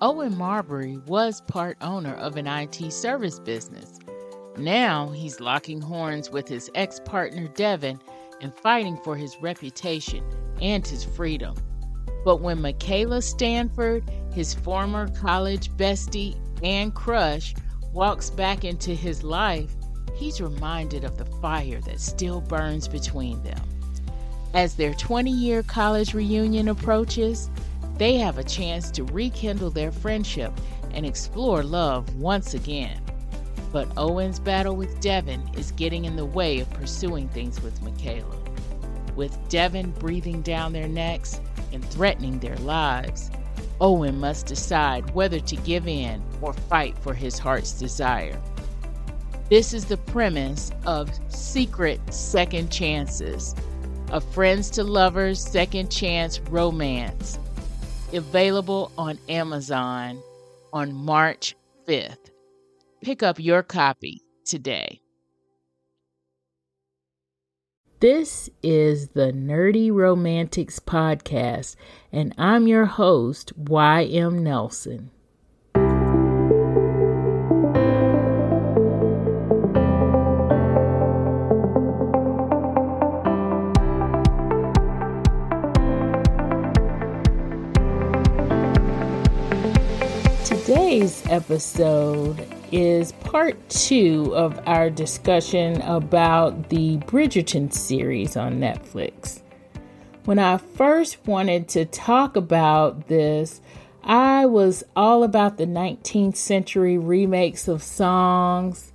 Owen Marbury was part owner of an IT service business. Now he's locking horns with his ex partner Devin and fighting for his reputation and his freedom. But when Michaela Stanford, his former college bestie and crush, walks back into his life, he's reminded of the fire that still burns between them. As their 20 year college reunion approaches, they have a chance to rekindle their friendship and explore love once again. But Owen's battle with Devin is getting in the way of pursuing things with Michaela. With Devin breathing down their necks and threatening their lives, Owen must decide whether to give in or fight for his heart's desire. This is the premise of Secret Second Chances, a friends to lovers second chance romance available on Amazon on March 5th. Pick up your copy today. This is the Nerdy Romantics Podcast, and I'm your host, Y.M. Nelson. Today's episode is part two of our discussion about the Bridgerton series on Netflix. When I first wanted to talk about this, I was all about the 19th century remakes of songs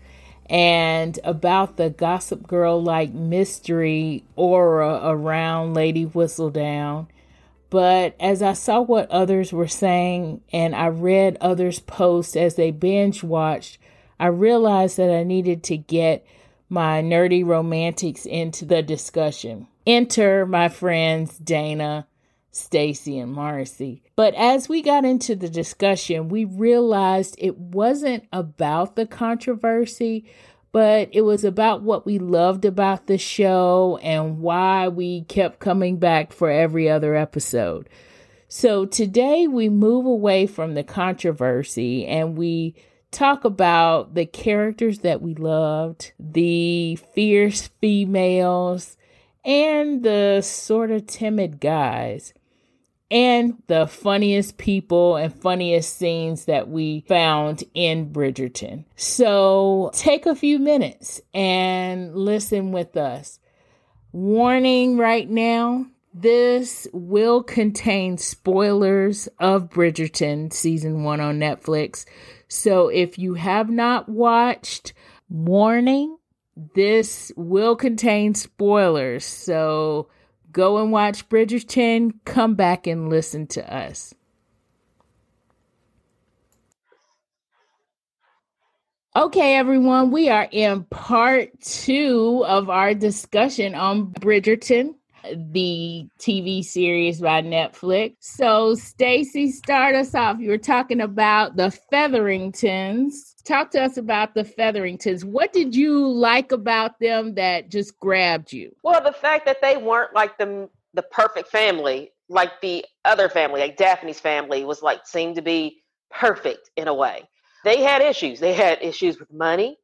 and about the Gossip Girl like mystery aura around Lady Whistledown but as I saw what others were saying and I read others' posts as they binge watched, I realized that I needed to get my nerdy romantics into the discussion. Enter my friends Dana, Stacy, and Marcy. But as we got into the discussion, we realized it wasn't about the controversy, but it was about what we loved about the show and why we kept coming back for every other episode. So today we move away from the controversy and we talk about the characters that we loved, the fierce females, and the sort of timid guys and the funniest people and funniest scenes that we found in Bridgerton. So take a few minutes and listen with us. Warning right now this will contain spoilers of Bridgerton season one on Netflix. So if you have not watched, warning, this will contain spoilers. So Go and watch Bridgerton. Come back and listen to us. Okay, everyone, we are in part two of our discussion on Bridgerton, the TV series by Netflix. So, Stacy, start us off. You were talking about the Featheringtons talk to us about the Featheringtons. What did you like about them that just grabbed you? Well, the fact that they weren't like the the perfect family, like the other family, like Daphne's family was like seemed to be perfect in a way. They had issues. They had issues with money,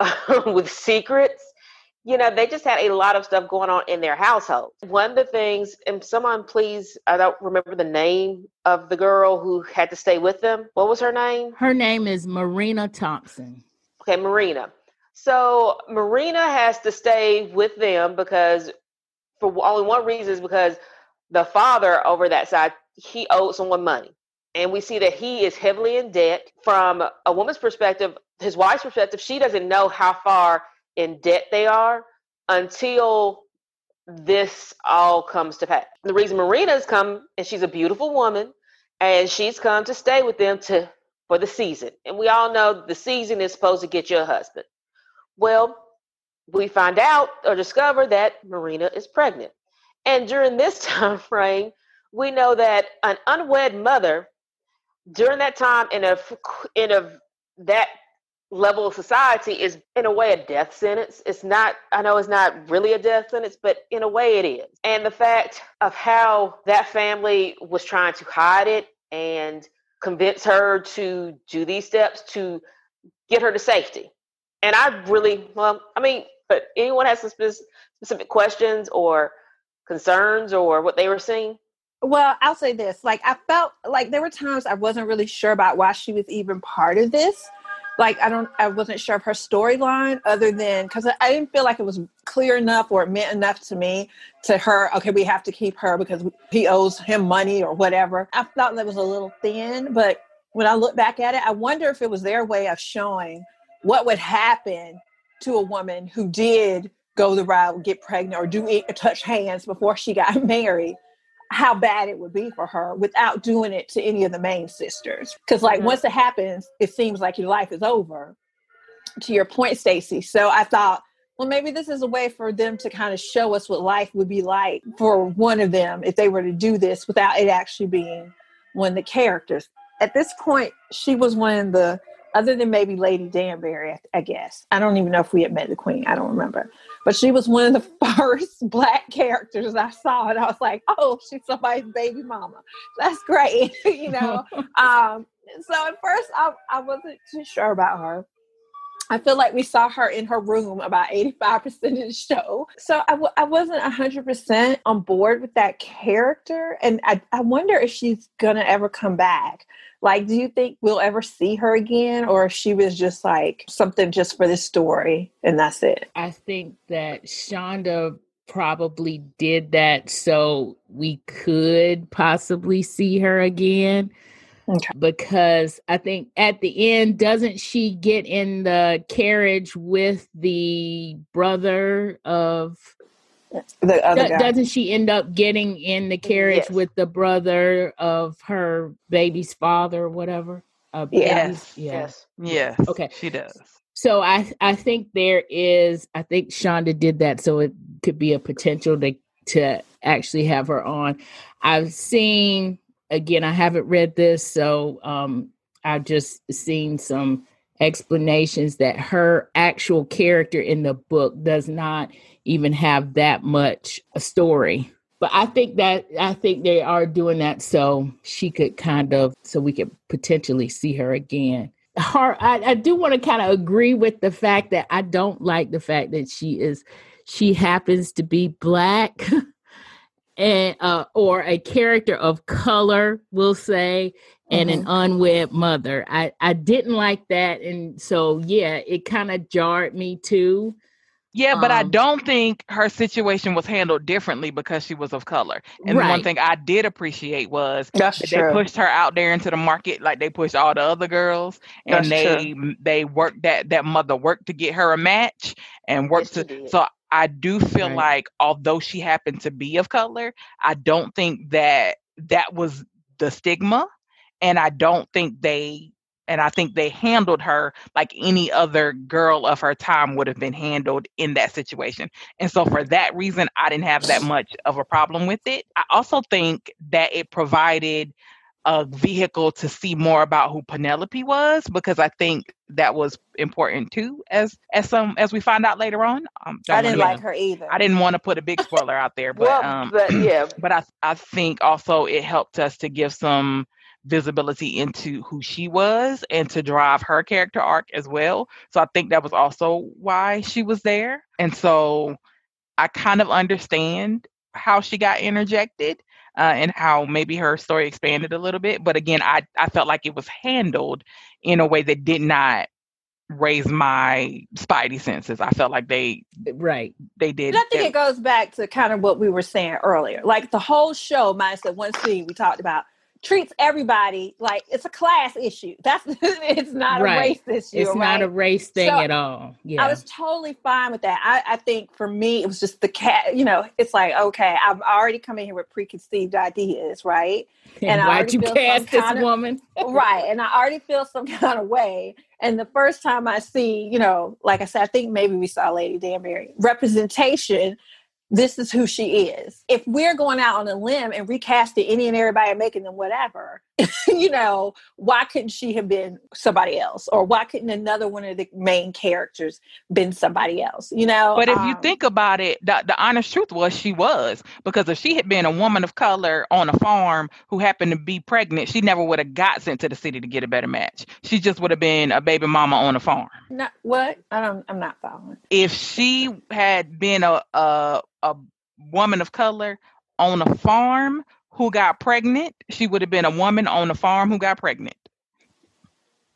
with secrets, you know, they just had a lot of stuff going on in their household. One of the things, and someone please, I don't remember the name of the girl who had to stay with them. What was her name? Her name is Marina Thompson. Okay, Marina. So Marina has to stay with them because for only one reason is because the father over that side, he owed someone money. And we see that he is heavily in debt. From a woman's perspective, his wife's perspective, she doesn't know how far in debt they are until this all comes to pass. The reason Marina's come and she's a beautiful woman and she's come to stay with them to for the season. And we all know the season is supposed to get you a husband. Well, we find out or discover that Marina is pregnant. And during this time frame, we know that an unwed mother during that time in a in a that level of society is in a way a death sentence. It's not, I know it's not really a death sentence, but in a way it is. And the fact of how that family was trying to hide it and convince her to do these steps to get her to safety. And I really, well, I mean, but anyone has some specific questions or concerns or what they were seeing? Well, I'll say this. Like, I felt like there were times I wasn't really sure about why she was even part of this. Like, I don't, I wasn't sure of her storyline other than because I, I didn't feel like it was clear enough or it meant enough to me to her. Okay, we have to keep her because he owes him money or whatever. I thought that was a little thin, but when I look back at it, I wonder if it was their way of showing what would happen to a woman who did go the route, get pregnant, or do touch hands before she got married how bad it would be for her without doing it to any of the main sisters. Because like mm-hmm. once it happens, it seems like your life is over. To your point, Stacy. So I thought, well, maybe this is a way for them to kind of show us what life would be like for one of them if they were to do this without it actually being one of the characters. At this point, she was one of the other than maybe Lady Danbury, I guess. I don't even know if we had met the Queen. I don't remember. But she was one of the first black characters I saw, and I was like, "Oh, she's somebody's baby mama. That's great," you know. um, so at first, I, I wasn't too sure about her. I feel like we saw her in her room about 85% of the show. So I w- I wasn't 100% on board with that character. And I, I wonder if she's going to ever come back. Like, do you think we'll ever see her again, or if she was just like something just for this story and that's it? I think that Shonda probably did that so we could possibly see her again. Okay. Because I think at the end, doesn't she get in the carriage with the brother of the other guy. Doesn't she end up getting in the carriage yes. with the brother of her baby's father or whatever? Uh, yes. Yes. Yes. Okay. She does. So I I think there is I think Shonda did that so it could be a potential to to actually have her on. I've seen again I haven't read this so um I've just seen some explanations that her actual character in the book does not even have that much a story. But I think that I think they are doing that so she could kind of so we could potentially see her again. Her, I, I do want to kind of agree with the fact that I don't like the fact that she is she happens to be black and uh, or a character of color, we'll say, and mm-hmm. an unwed mother. I I didn't like that, and so yeah, it kind of jarred me too. Yeah, but um, I don't think her situation was handled differently because she was of color. And right. one thing I did appreciate was That's that true. they pushed her out there into the market like they pushed all the other girls, and That's they true. they worked that that mother worked to get her a match and worked yes, to. So I do feel right. like although she happened to be of color, I don't think that that was the stigma, and I don't think they and I think they handled her like any other girl of her time would have been handled in that situation. And so for that reason, I didn't have that much of a problem with it. I also think that it provided a vehicle to see more about who Penelope was because I think that was important too as as some as we find out later on. Um, I didn't like her either. I didn't want to put a big spoiler out there, but well, um, but yeah, but I I think also it helped us to give some visibility into who she was and to drive her character arc as well. So I think that was also why she was there. And so I kind of understand how she got interjected uh, and how maybe her story expanded a little bit. But again, I, I felt like it was handled in a way that did not raise my spidey senses. I felt like they right they did. I think it goes back to kind of what we were saying earlier. Like the whole show, minus that one scene we talked about, treats everybody like it's a class issue. That's it's not right. a race issue. It's right? not a race thing so, at all. Yeah, I was totally fine with that. I, I think for me, it was just the cat. You know, it's like okay, I've already come in here with preconceived ideas, right? And, and why'd you cast this of, woman? right, and I already feel some kind of way. And the first time I see, you know, like I said, I think maybe we saw Lady Danbury representation this is who she is. If we're going out on a limb and recasting any and everybody and making them whatever, you know, why couldn't she have been somebody else? Or why couldn't another one of the main characters been somebody else? You know? But if um, you think about it, the, the honest truth was she was. Because if she had been a woman of color on a farm who happened to be pregnant, she never would have got sent to the city to get a better match. She just would have been a baby mama on a farm. Not what? I don't I'm not following. If she had been a, a a woman of color on a farm who got pregnant, she would have been a woman on a farm who got pregnant.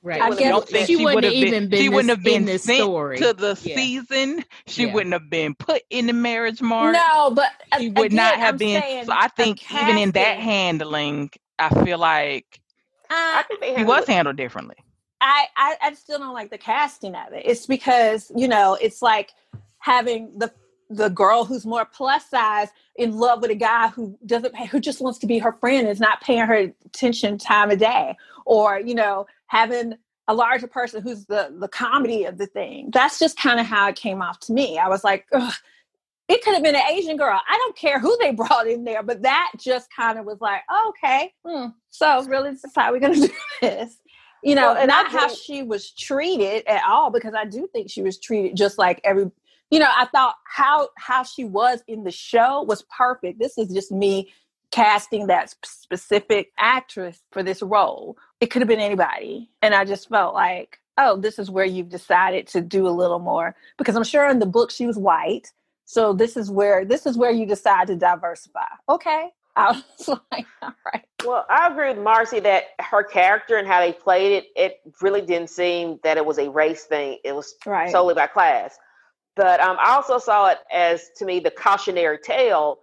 Right. I guess she, she wouldn't have even been. She wouldn't have been sent story. to the yeah. season. She yeah. wouldn't have been put in the marriage mark. No, but she would again, not have I'm been. So I think even in that handling, I feel like uh, I think he was handled differently. I, I I still don't like the casting of it. It's because you know it's like having the the girl who's more plus size in love with a guy who doesn't pay, who just wants to be her friend is not paying her attention time of day or you know having a larger person who's the the comedy of the thing that's just kind of how it came off to me i was like Ugh. it could have been an asian girl i don't care who they brought in there but that just kind of was like oh, okay hmm. so really this is how we're going to do this you know well, and not how she was treated at all because i do think she was treated just like every you know, I thought how how she was in the show was perfect. This is just me casting that specific actress for this role. It could have been anybody. And I just felt like, oh, this is where you've decided to do a little more because I'm sure in the book she was white. So this is where this is where you decide to diversify. Okay. I was like, all right. Well, I agree with Marcy that her character and how they played it, it really didn't seem that it was a race thing. It was right. solely by class. But um, I also saw it as, to me, the cautionary tale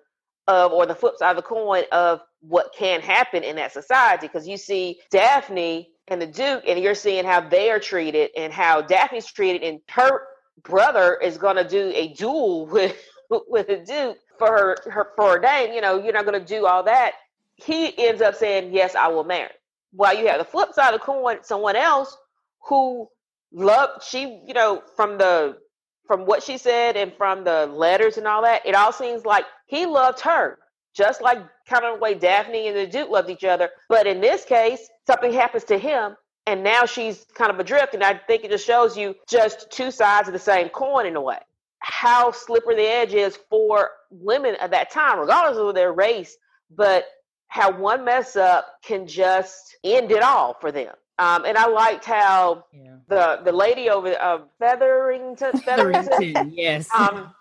of, or the flip side of the coin of what can happen in that society. Because you see Daphne and the Duke, and you're seeing how they are treated and how Daphne's treated, and her brother is going to do a duel with with the Duke for her, her for her name. You know, you're not going to do all that. He ends up saying, "Yes, I will marry." While you have the flip side of the coin, someone else who loved she, you know, from the from what she said and from the letters and all that, it all seems like he loved her, just like kind of the way Daphne and the Duke loved each other. But in this case, something happens to him, and now she's kind of adrift. And I think it just shows you just two sides of the same coin in a way. How slippery the edge is for women at that time, regardless of their race, but how one mess up can just end it all for them. Um, and I liked how yeah. the the lady over uh, Featherington, Featherington, yes, um,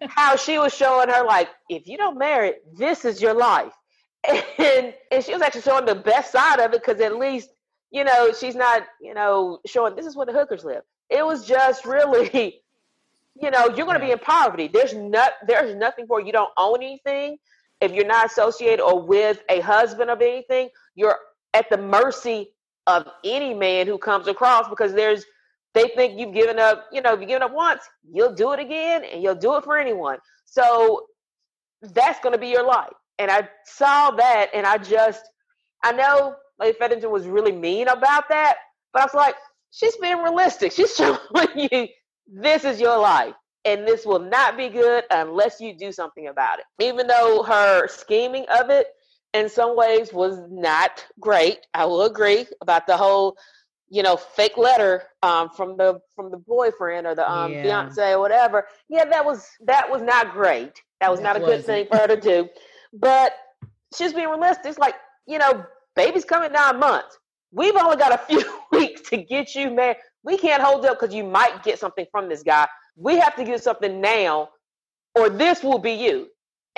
how she was showing her like, if you don't marry, this is your life, and and she was actually showing the best side of it because at least you know she's not you know showing this is where the hookers live. It was just really, you know, you're going to be in poverty. There's not there's nothing for you. You don't own anything. If you're not associated or with a husband of anything, you're at the mercy of any man who comes across because there's they think you've given up, you know, if you've given up once, you'll do it again and you'll do it for anyone. So that's to be your life. And I saw that and I just, I know Lady Featherington was really mean about that, but I was like, she's being realistic. She's showing you this is your life and this will not be good unless you do something about it. Even though her scheming of it in some ways was not great. I will agree about the whole, you know, fake letter um, from the from the boyfriend or the um, yeah. fiance or whatever. Yeah, that was that was not great. That was not a good thing for her to do. But she's being realistic. It's like you know, baby's coming nine months. We've only got a few weeks to get you married. We can't hold up because you might get something from this guy. We have to get something now, or this will be you.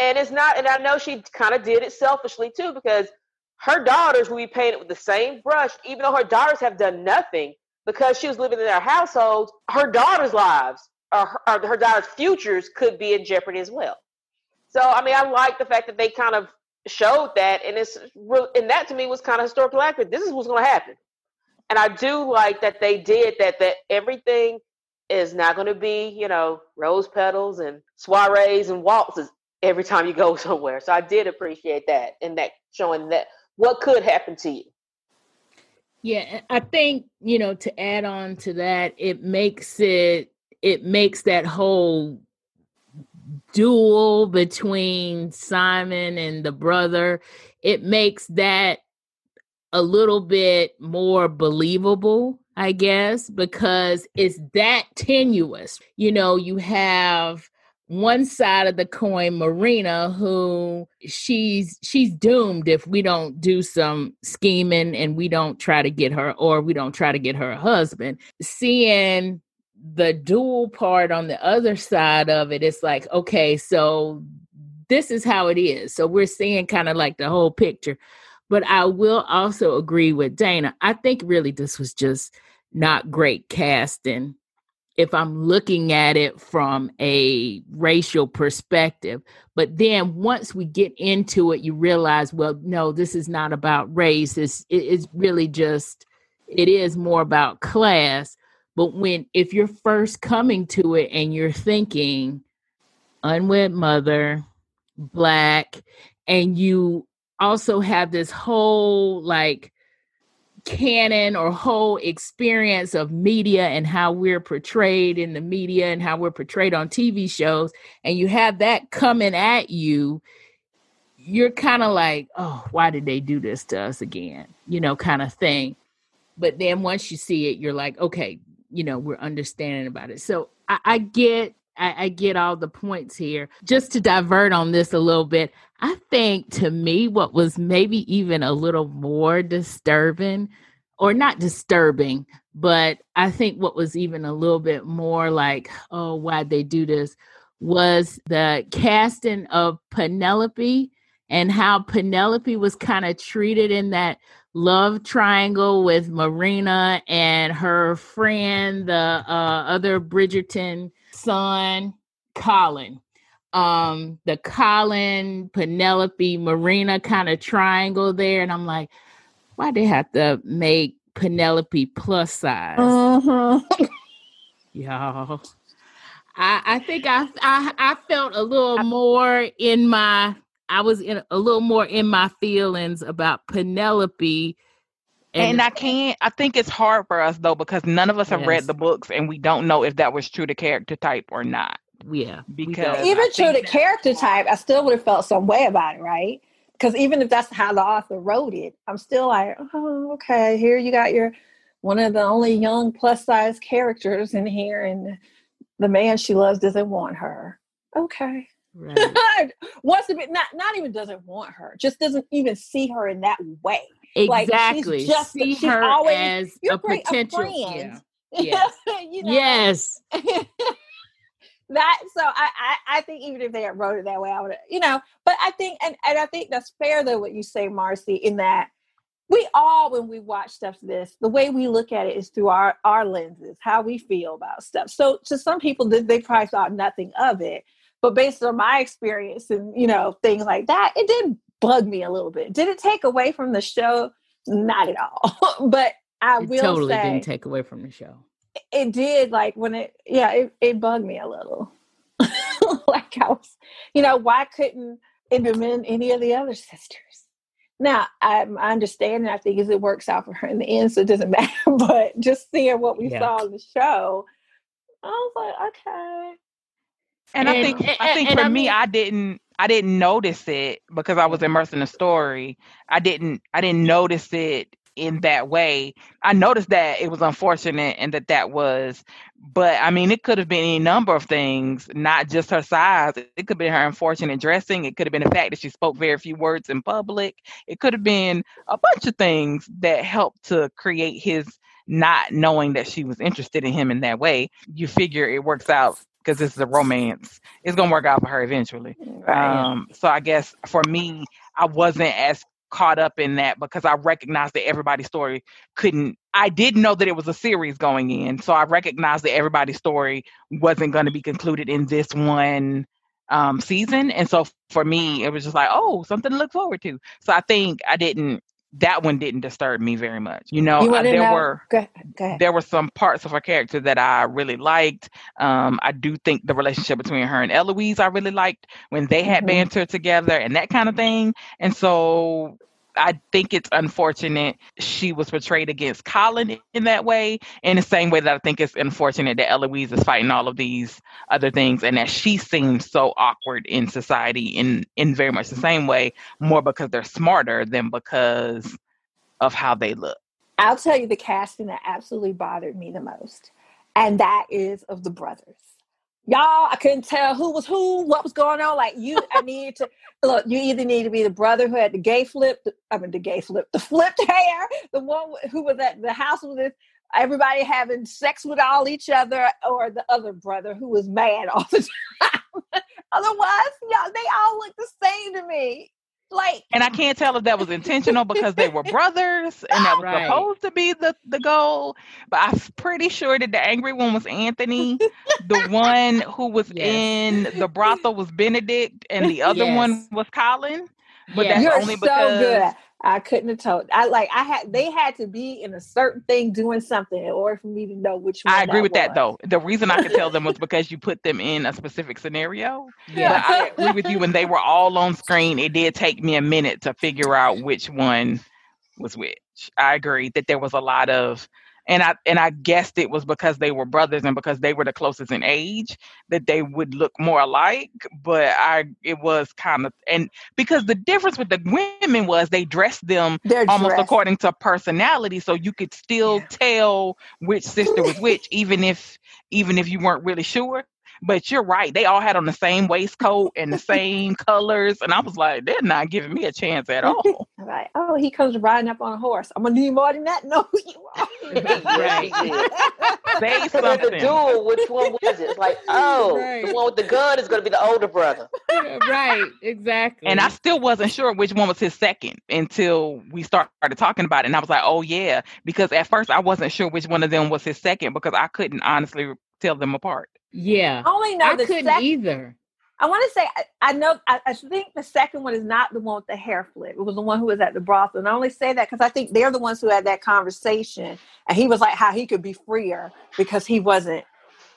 And it's not, and I know she kind of did it selfishly too, because her daughters will be painted with the same brush, even though her daughters have done nothing because she was living in their household. Her daughters' lives or her, or her daughters' futures could be in jeopardy as well. So, I mean, I like the fact that they kind of showed that, and it's and that to me was kind of historical accurate. This is what's going to happen, and I do like that they did that. That everything is not going to be, you know, rose petals and soirees and waltzes every time you go somewhere. So I did appreciate that and that showing that what could happen to you. Yeah, I think, you know, to add on to that, it makes it it makes that whole duel between Simon and the brother, it makes that a little bit more believable, I guess, because it's that tenuous. You know, you have one side of the coin marina who she's she's doomed if we don't do some scheming and we don't try to get her or we don't try to get her husband. Seeing the duel part on the other side of it it's like okay so this is how it is. So we're seeing kind of like the whole picture. But i will also agree with dana. I think really this was just not great casting if I'm looking at it from a racial perspective. But then once we get into it, you realize, well, no, this is not about race. It's, it's really just, it is more about class. But when, if you're first coming to it and you're thinking, unwed mother, black, and you also have this whole like canon or whole experience of media and how we're portrayed in the media and how we're portrayed on TV shows, and you have that coming at you, you're kind of like, oh, why did they do this to us again? You know, kind of thing. But then once you see it, you're like, okay, you know, we're understanding about it. So I, I get I, I, get all the points here. Just to divert on this a little bit, I think to me, what was maybe even a little more disturbing, or not disturbing, but I think what was even a little bit more like, oh, why'd they do this, was the casting of Penelope and how Penelope was kind of treated in that love triangle with Marina and her friend, the uh, other Bridgerton son, Colin um the Colin, Penelope, Marina kind of triangle there. And I'm like, why they have to make Penelope plus size? Uh-huh. Y'all. I, I think I, I I felt a little more in my I was in a little more in my feelings about Penelope. And, and I can't I think it's hard for us though because none of us have yes. read the books and we don't know if that was true to character type or not. Yeah because even true to character type i still would have felt some way about it right? Because even if that's how the author wrote it i'm still like oh okay here you got your one of the only young plus size characters in here and the man she loves doesn't want her. Okay. Right. wants to be not not even doesn't want her just doesn't even see her in that way exactly like just see her always, as a potential a yeah. yes you know? yes that so I, I, I think even if they had wrote it that way, I would you know. But I think and and I think that's fair though what you say, Marcy, in that we all when we watch stuff this, the way we look at it is through our our lenses, how we feel about stuff. So to some people, they they probably thought nothing of it, but based on my experience and you know things like that, it did bug me a little bit. Did it take away from the show? Not at all. but I it will totally say, didn't take away from the show it did like when it yeah it, it bugged me a little like i was you know why couldn't it have been any of the other sisters now i, I understand and i think as it works out for her in the end so it doesn't matter but just seeing what we yeah. saw in the show i was like okay and, and i think and, i think for I me mean, i didn't i didn't notice it because i was immersed in the story i didn't i didn't notice it in that way. I noticed that it was unfortunate and that that was, but I mean, it could have been any number of things, not just her size. It could have been her unfortunate dressing. It could have been the fact that she spoke very few words in public. It could have been a bunch of things that helped to create his not knowing that she was interested in him in that way. You figure it works out because this is a romance. It's gonna work out for her eventually. Right. Um, so I guess for me, I wasn't as caught up in that because I recognized that everybody's story couldn't. I didn't know that it was a series going in, so I recognized that everybody's story wasn't going to be concluded in this one um, season. And so for me, it was just like, oh, something to look forward to. So I think I didn't. That one didn't disturb me very much. You know, you there know? were go. Go there were some parts of her character that I really liked. Um, I do think the relationship between her and Eloise I really liked when they had mm-hmm. banter together and that kind of thing. And so I think it's unfortunate she was portrayed against Colin in that way, in the same way that I think it's unfortunate that Eloise is fighting all of these other things and that she seems so awkward in society in in very much the same way, more because they're smarter than because of how they look. I'll tell you the casting that absolutely bothered me the most, and that is of the brothers y'all i couldn't tell who was who what was going on like you i need to look you either need to be the brother who had the gay flip i mean the gay flip the flipped hair the one who was at the house with everybody having sex with all each other or the other brother who was mad all the time. Otherwise y'all they all look the same to me like, and I can't tell if that was intentional because they were brothers and that was right. supposed to be the, the goal. But I'm pretty sure that the angry one was Anthony. the one who was yes. in the brothel was Benedict, and the other yes. one was Colin. But that's You're only so because good. I couldn't have told. I like I had they had to be in a certain thing doing something in order for me to know which one. I agree with was. that though. The reason I could tell them was because you put them in a specific scenario. Yeah, I agree with you. When they were all on screen, it did take me a minute to figure out which one was which. I agree that there was a lot of and I and I guessed it was because they were brothers and because they were the closest in age that they would look more alike. But I it was kind of and because the difference with the women was they dressed them They're almost dressed. according to personality, so you could still yeah. tell which sister was which, even if even if you weren't really sure. But you're right. They all had on the same waistcoat and the same colors. And I was like, they're not giving me a chance at all. right. Oh, he comes riding up on a horse. I'm going to need more than that. No, you are. right. Say something. The duel, which one was it? It's like, oh, right. the one with the gun is going to be the older brother. right. Exactly. And I still wasn't sure which one was his second until we started talking about it. And I was like, oh, yeah. Because at first I wasn't sure which one of them was his second because I couldn't honestly tell them apart. Yeah. I only know I couldn't sec- either. I want to say I, I know I, I, think the second one is not the one with the hair flip. It was the one who was at the brothel, and I only say that because I think they're the ones who had that conversation, and he was like how he could be freer because he wasn't,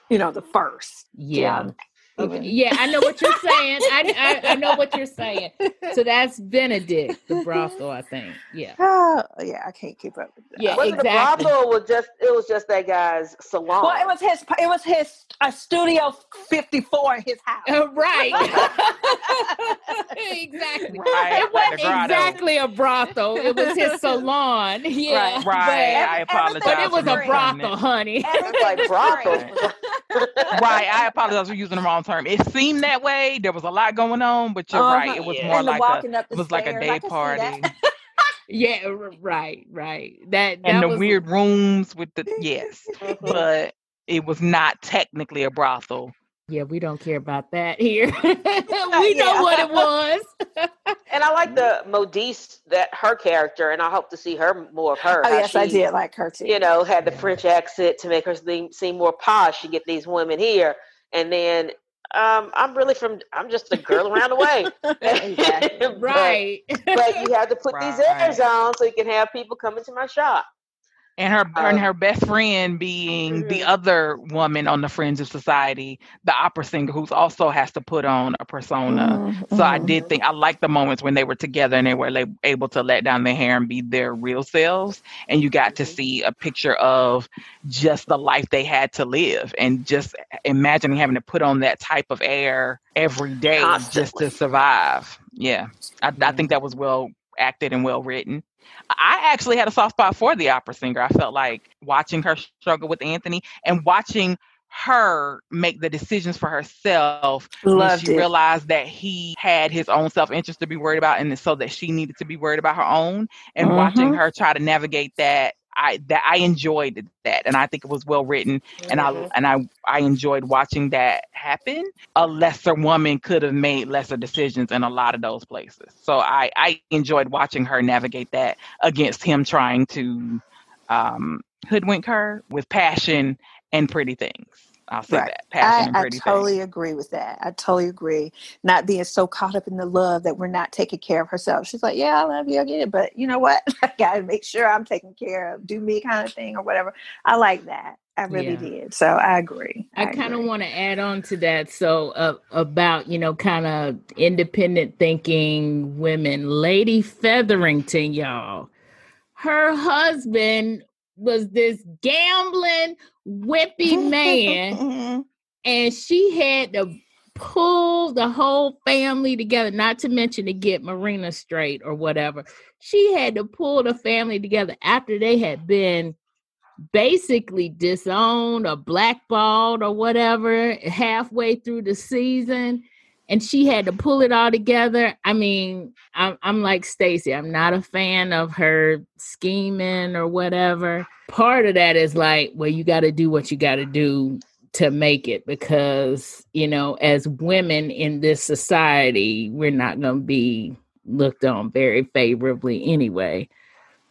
you know, the first. Yeah. Okay. Yeah, I know what you're saying. I, I, I know what you're saying. So that's Benedict, the brothel, I think. Yeah. Oh, yeah, I can't keep up with that. Yeah, was exactly. The brothel was just it was just that guy's salon. Well, it was his it was his a studio 54 in his house. Uh, right. exactly. Right. It wasn't exactly a brothel. It was his salon. Yeah. Right. right. I apologize. But it was a brothel, honey. It was like brothel. Right. I apologize for using the wrong term. It seemed that way. There was a lot going on, but you're uh-huh. right. It was yeah. more and like a it was like a day party. yeah, right, right. That, that and the was... weird rooms with the yes, mm-hmm. but it was not technically a brothel. Yeah, we don't care about that here. we know what it was. and I like the Modiste that her character, and I hope to see her more of her. Oh yes, she, I did like her too. You know, had the yeah. French accent to make her seem, seem more posh. You get these women here, and then um, I'm really from. I'm just a girl around the way. right. But, but, you have to put right. these airs on so you can have people come into my shop and her um, and her best friend being mm-hmm. the other woman on the fringe of society the opera singer who's also has to put on a persona mm-hmm. so i did mm-hmm. think i like the moments when they were together and they were able to let down their hair and be their real selves and you got to mm-hmm. see a picture of just the life they had to live and just imagining having to put on that type of air every day Constantly. just to survive yeah I, I think that was well acted and well written I actually had a soft spot for the opera singer. I felt like watching her struggle with Anthony and watching her make the decisions for herself Loved when she it. realized that he had his own self interest to be worried about, and so that she needed to be worried about her own. And mm-hmm. watching her try to navigate that I that I enjoyed that, and I think it was well written, mm-hmm. and I mm-hmm. and I I enjoyed watching that happen. A lesser woman could have made lesser decisions in a lot of those places, so I I enjoyed watching her navigate that against him trying to um, hoodwink her with passion and pretty things. I'll say right. that. Passion I, I totally agree with that. I totally agree. Not being so caught up in the love that we're not taking care of herself. She's like, Yeah, I love you, I get it. But you know what? I gotta make sure I'm taking care of, do me kind of thing or whatever. I like that. I really yeah. did. So I agree. I, I kind of want to add on to that. So uh, about you know, kind of independent thinking women. Lady Featherington, y'all. Her husband was this gambling whippy man, and she had to pull the whole family together. Not to mention to get Marina straight or whatever. She had to pull the family together after they had been basically disowned or blackballed or whatever halfway through the season and she had to pull it all together. I mean i'm, I'm like stacy i'm not a fan of her scheming or whatever. Part of that is like well you got to do what you got to do to make it because you know as women in this society we're not going to be looked on very favorably anyway.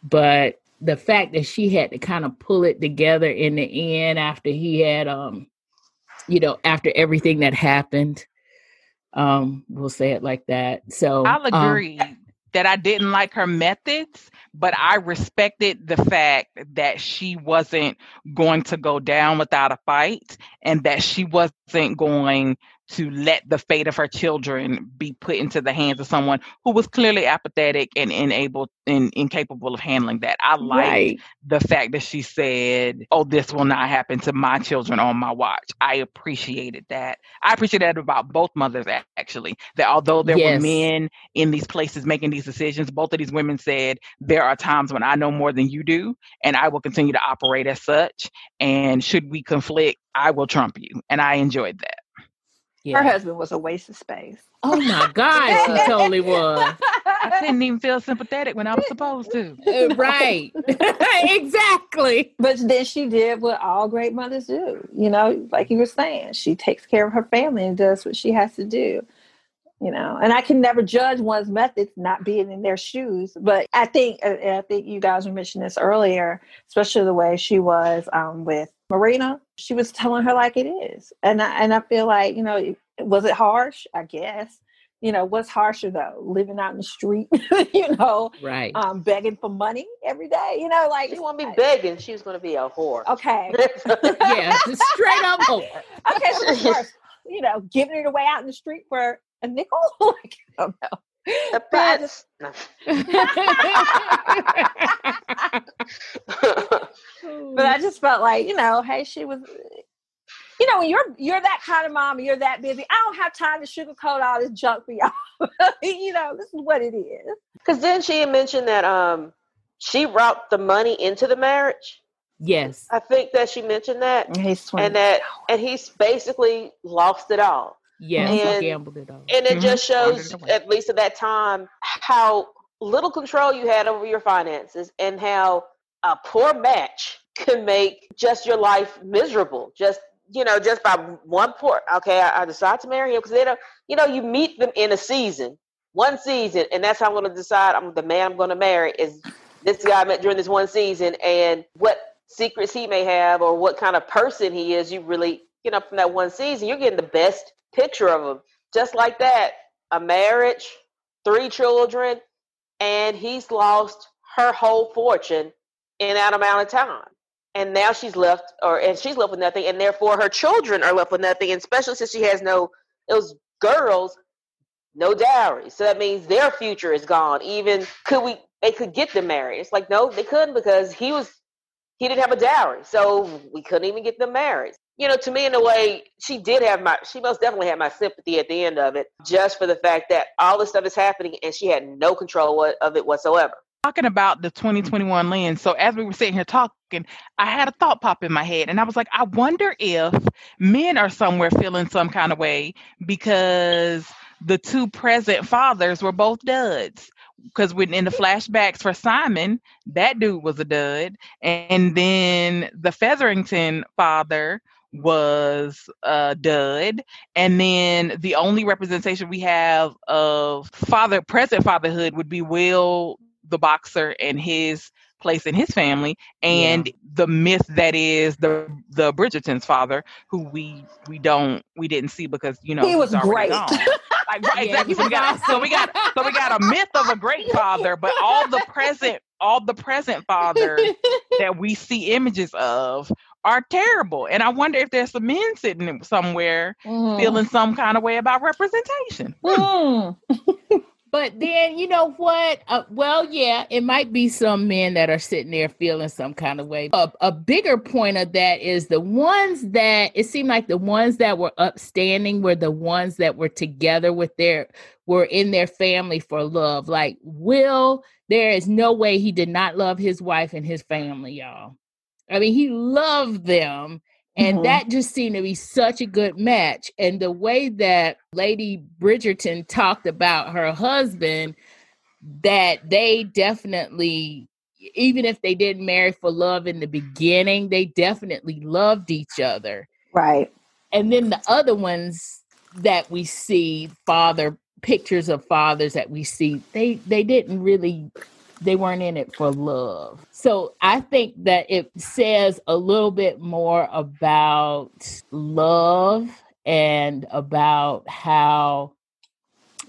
But the fact that she had to kind of pull it together in the end after he had um you know after everything that happened um we'll say it like that. So i'll um, agree um, that i didn't like her methods but i respected the fact that she wasn't going to go down without a fight and that she wasn't going to let the fate of her children be put into the hands of someone who was clearly apathetic and unable and incapable of handling that. I like right. the fact that she said, "Oh, this will not happen to my children on my watch." I appreciated that. I appreciate that about both mothers actually. That although there yes. were men in these places making these decisions, both of these women said, "There are times when I know more than you do, and I will continue to operate as such. And should we conflict, I will trump you." And I enjoyed that. Yeah. Her husband was a waste of space. Oh my God, he totally was. I didn't even feel sympathetic when I was supposed to. Uh, right. exactly. But then she did what all great mothers do. You know, like you were saying, she takes care of her family and does what she has to do. You know, and I can never judge one's methods not being in their shoes. But I think, uh, I think you guys were mentioning this earlier, especially the way she was um, with Marina, she was telling her like it is. And I, and I feel like, you know, was it harsh? I guess. You know, what's harsher though? Living out in the street, you know, right? Um, begging for money every day, you know, like you want to be begging. She was going to be a whore. Okay, yeah, straight up whore. okay, so first, you know, giving it away out in the street for a nickel. like, I don't know. The best. but I just felt like, you know, hey, she was you know, when you're you're that kind of mom, you're that busy. I don't have time to sugarcoat all this junk for y'all. you know, this is what it is. Because then she mentioned that um she brought the money into the marriage. Yes, I think that she mentioned that, and, and that and he's basically lost it all. Yeah, and, gambled it all. And it mm-hmm. just shows, at least at that time, how little control you had over your finances and how a poor match can make just your life miserable. Just you know, just by one poor. Okay, I, I decide to marry him because they don't. You know, you meet them in a season, one season, and that's how I'm going to decide. I'm the man I'm going to marry is this guy I met during this one season, and what secrets he may have or what kind of person he is. You really, you know, from that one season, you're getting the best picture of him. Just like that, a marriage, three children, and he's lost her whole fortune in that amount of time. And now she's left, or and she's left with nothing, and therefore her children are left with nothing. And especially since she has no those girls, no dowry. So that means their future is gone. Even could we? They could get them married. It's like no, they couldn't because he was he didn't have a dowry, so we couldn't even get them married you know, to me, in a way, she did have my, she most definitely had my sympathy at the end of it, just for the fact that all this stuff is happening and she had no control of it whatsoever. Talking about the 2021 lens. So, as we were sitting here talking, I had a thought pop in my head, and I was like, I wonder if men are somewhere feeling some kind of way because the two present fathers were both duds because when in the flashbacks for Simon, that dude was a dud, and then the Featherington father was uh dud and then the only representation we have of father present fatherhood would be will the boxer and his place in his family and yeah. the myth that is the the Bridgerton's father, who we we don't we didn't see because you know he was great. like, right, yeah, exactly. So we got so we got so we got a myth of a great father, but all the present all the present fathers that we see images of are terrible. And I wonder if there's some men sitting somewhere mm. feeling some kind of way about representation. Mm. But then you know what? Uh, well, yeah, it might be some men that are sitting there feeling some kind of way. A, a bigger point of that is the ones that it seemed like the ones that were upstanding were the ones that were together with their were in their family for love. Like Will, there is no way he did not love his wife and his family, y'all. I mean, he loved them and mm-hmm. that just seemed to be such a good match. And the way that Lady Bridgerton talked about her husband, that they definitely, even if they didn't marry for love in the beginning, they definitely loved each other. Right. And then the other ones that we see, father pictures of fathers that we see, they they didn't really they weren't in it for love. So I think that it says a little bit more about love and about how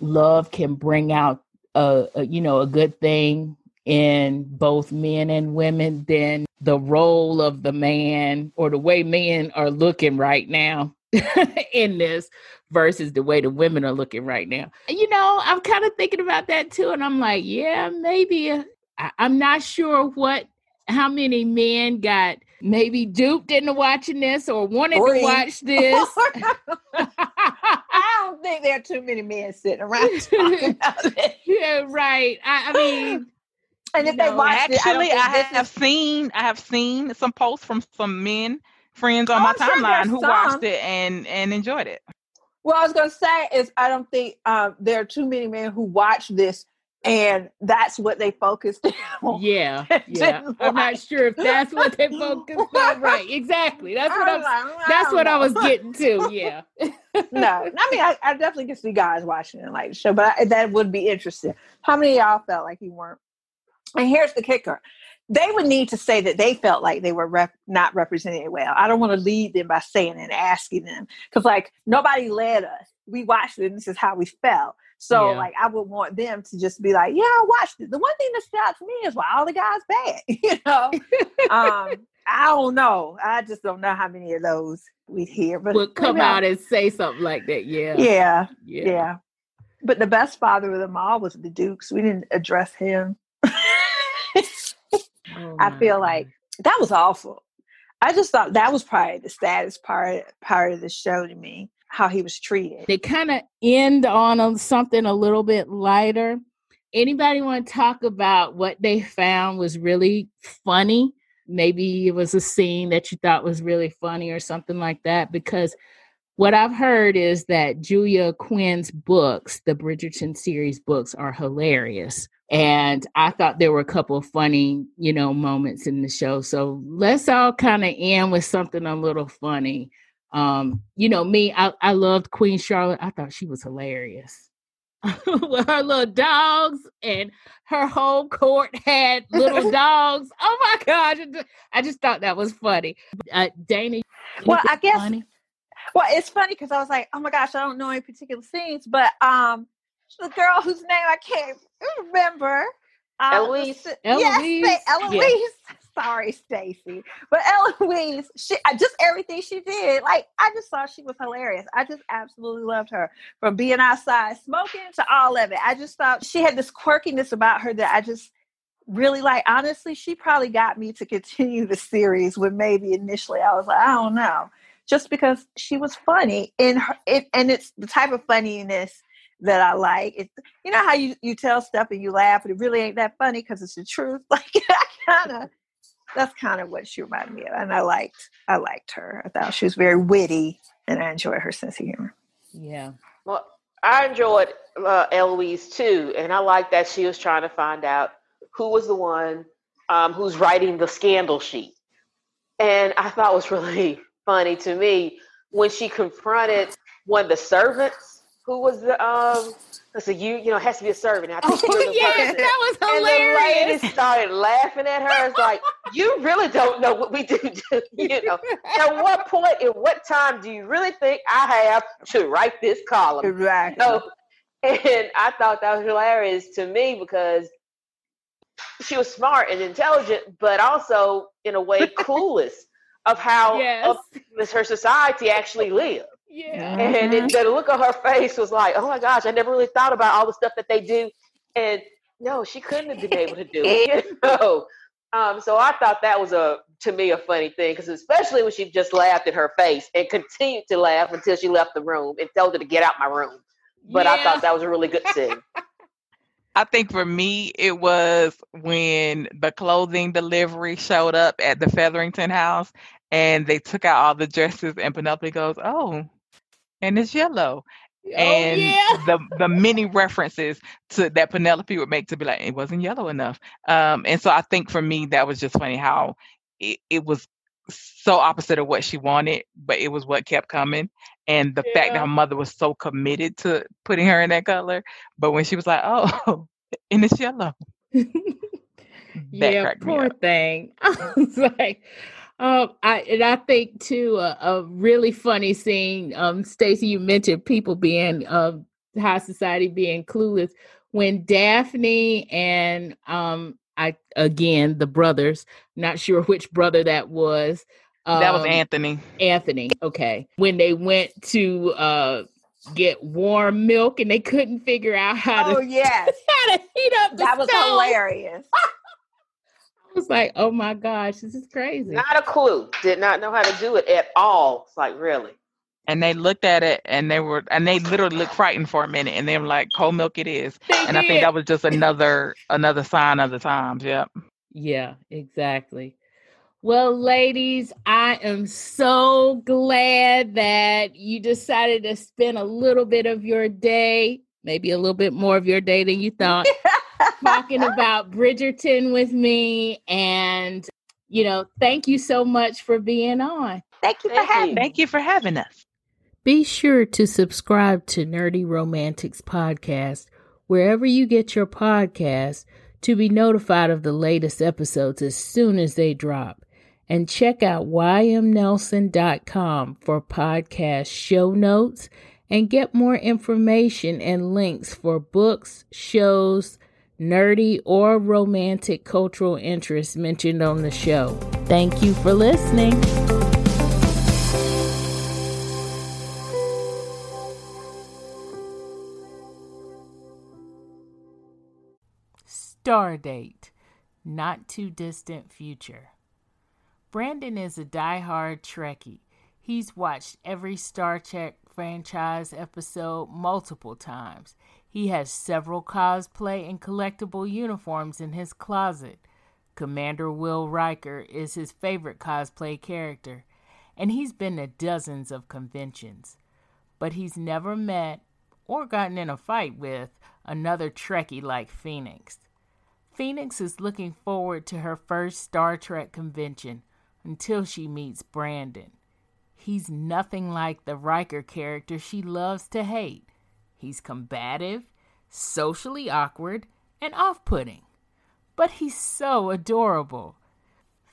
love can bring out a, a, you know a good thing in both men and women than the role of the man or the way men are looking right now in this versus the way the women are looking right now. You know, I'm kind of thinking about that too. And I'm like, yeah, maybe uh, I, am not sure what, how many men got maybe duped into watching this or wanted Three. to watch this. I don't think there are too many men sitting around talking about it. Yeah, right. I, I mean, and if know, they watch actually, it, I, I have is... seen I have seen some posts from some men friends on oh, my timeline who some. watched it and and enjoyed it. Well, I was going to say is I don't think um, there are too many men who watch this and that's what they focused on. Yeah, yeah. I'm not sure if that's what they focused on. Right, exactly. That's what I was. Like, that's what know. I was getting to. Yeah. no, I mean, I, I, definitely can see guys watching it like the show, but I, that would be interesting. How many y'all felt like you weren't? And here's the kicker: they would need to say that they felt like they were rep- not represented well. I don't want to lead them by saying and asking them because, like, nobody led us. We watched it, and this is how we felt. So, yeah. like, I would want them to just be like, "Yeah, I watched it." The one thing that stood out to me is why all the guys bad. you know, um, I don't know. I just don't know how many of those we hear, but would come out and say something like that. Yeah, yeah, yeah. yeah. But the best father of them all was the Dukes. We didn't address him. Oh I feel like that was awful. I just thought that was probably the saddest part part of the show to me, how he was treated. They kind of end on a, something a little bit lighter. Anybody want to talk about what they found was really funny? Maybe it was a scene that you thought was really funny or something like that. Because what I've heard is that Julia Quinn's books, the Bridgerton series books, are hilarious. And I thought there were a couple of funny, you know, moments in the show. So let's all kind of end with something a little funny. Um, you know, me, I, I loved Queen Charlotte. I thought she was hilarious. with her little dogs and her whole court had little dogs. Oh my gosh. I just thought that was funny. Uh, Dana. Well, I guess. Funny? Well, it's funny because I was like, oh my gosh, I don't know any particular scenes, but um, the girl whose name I can't remember. Um, Eloise. Eloise. Yes, Eloise. Yeah. Sorry, Stacy. But Eloise, she just everything she did, like I just thought she was hilarious. I just absolutely loved her. From being outside smoking to all of it. I just thought she had this quirkiness about her that I just really like honestly she probably got me to continue the series when maybe initially i was like i don't know just because she was funny in her it, and it's the type of funniness that I like. It's you know how you, you tell stuff and you laugh, but it really ain't that funny because it's the truth. Like I kind of that's kind of what she reminded me of, and I liked I liked her. I thought she was very witty, and I enjoy her sense of humor. Yeah. Well, I enjoyed uh, Eloise too, and I like that she was trying to find out who was the one um, who's writing the scandal sheet, and I thought it was really funny to me when she confronted one of the servants who was the um so you you know it has to be a servant. I think oh, yes, that was hilarious. And the lady started laughing at her. It's like you really don't know what we do. you know, at what point, at what time do you really think I have to write this column? Right. So, and I thought that was hilarious to me because she was smart and intelligent, but also in a way clueless of how yes. her society actually lived. Yeah. And it, the look on her face was like, oh my gosh, I never really thought about all the stuff that they do. And no, she couldn't have been able to do it. You know? um, so I thought that was a to me a funny thing because especially when she just laughed at her face and continued to laugh until she left the room and told her to get out my room. But yeah. I thought that was a really good scene. I think for me, it was when the clothing delivery showed up at the Featherington house and they took out all the dresses, and Penelope goes, Oh, and it's yellow. Oh, and yeah. the the many references to that Penelope would make to be like it wasn't yellow enough. Um, and so I think for me that was just funny how it, it was so opposite of what she wanted, but it was what kept coming. And the yeah. fact that her mother was so committed to putting her in that color, but when she was like, "Oh, and it's yellow," yeah, poor thing. I was like, um, I and I think too uh, a really funny scene. Um, Stacy, you mentioned people being uh, high society being clueless when Daphne and um, I again the brothers. Not sure which brother that was. Um, that was Anthony. Anthony. Okay, when they went to uh get warm milk and they couldn't figure out how oh, to. yes. how to heat up. that was stove. hilarious. was like, oh my gosh, this is crazy. Not a clue. Did not know how to do it at all. It's like, really? And they looked at it and they were, and they literally looked frightened for a minute and they were like, cold milk it is. They and did. I think that was just another, another sign of the times. Yep. Yeah, exactly. Well, ladies, I am so glad that you decided to spend a little bit of your day, maybe a little bit more of your day than you thought, talking about Bridgerton with me. And, you know, thank you so much for being on. Thank you for having Thank you for having us. Be sure to subscribe to Nerdy Romantics Podcast wherever you get your podcasts to be notified of the latest episodes as soon as they drop. And check out ymnelson.com for podcast show notes and get more information and links for books, shows, nerdy, or romantic cultural interests mentioned on the show. Thank you for listening. Stardate, not too distant future. Brandon is a die-hard Trekkie. He's watched every Star Trek franchise episode multiple times. He has several cosplay and collectible uniforms in his closet. Commander Will Riker is his favorite cosplay character, and he's been to dozens of conventions. But he's never met or gotten in a fight with another Trekkie like Phoenix. Phoenix is looking forward to her first Star Trek convention until she meets Brandon. He's nothing like the Riker character she loves to hate. He's combative, socially awkward, and off putting. But he's so adorable.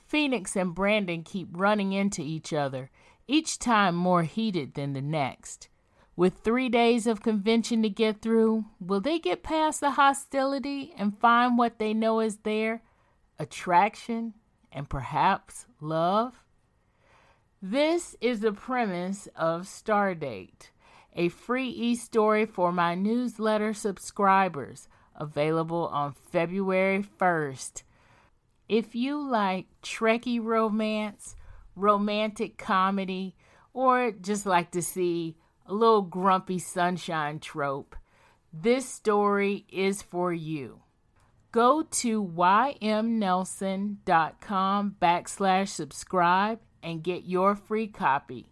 Phoenix and Brandon keep running into each other, each time more heated than the next. With three days of convention to get through, will they get past the hostility and find what they know is there? Attraction and perhaps love? This is the premise of Stardate a free e story for my newsletter subscribers, available on February 1st. If you like Trekkie romance, romantic comedy, or just like to see a little grumpy sunshine trope, this story is for you. Go to ymnelson.com backslash subscribe and get your free copy.